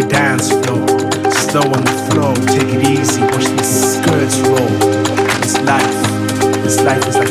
the dance floor. Slow on the floor, take it easy, watch these skirts roll. This life, this life is like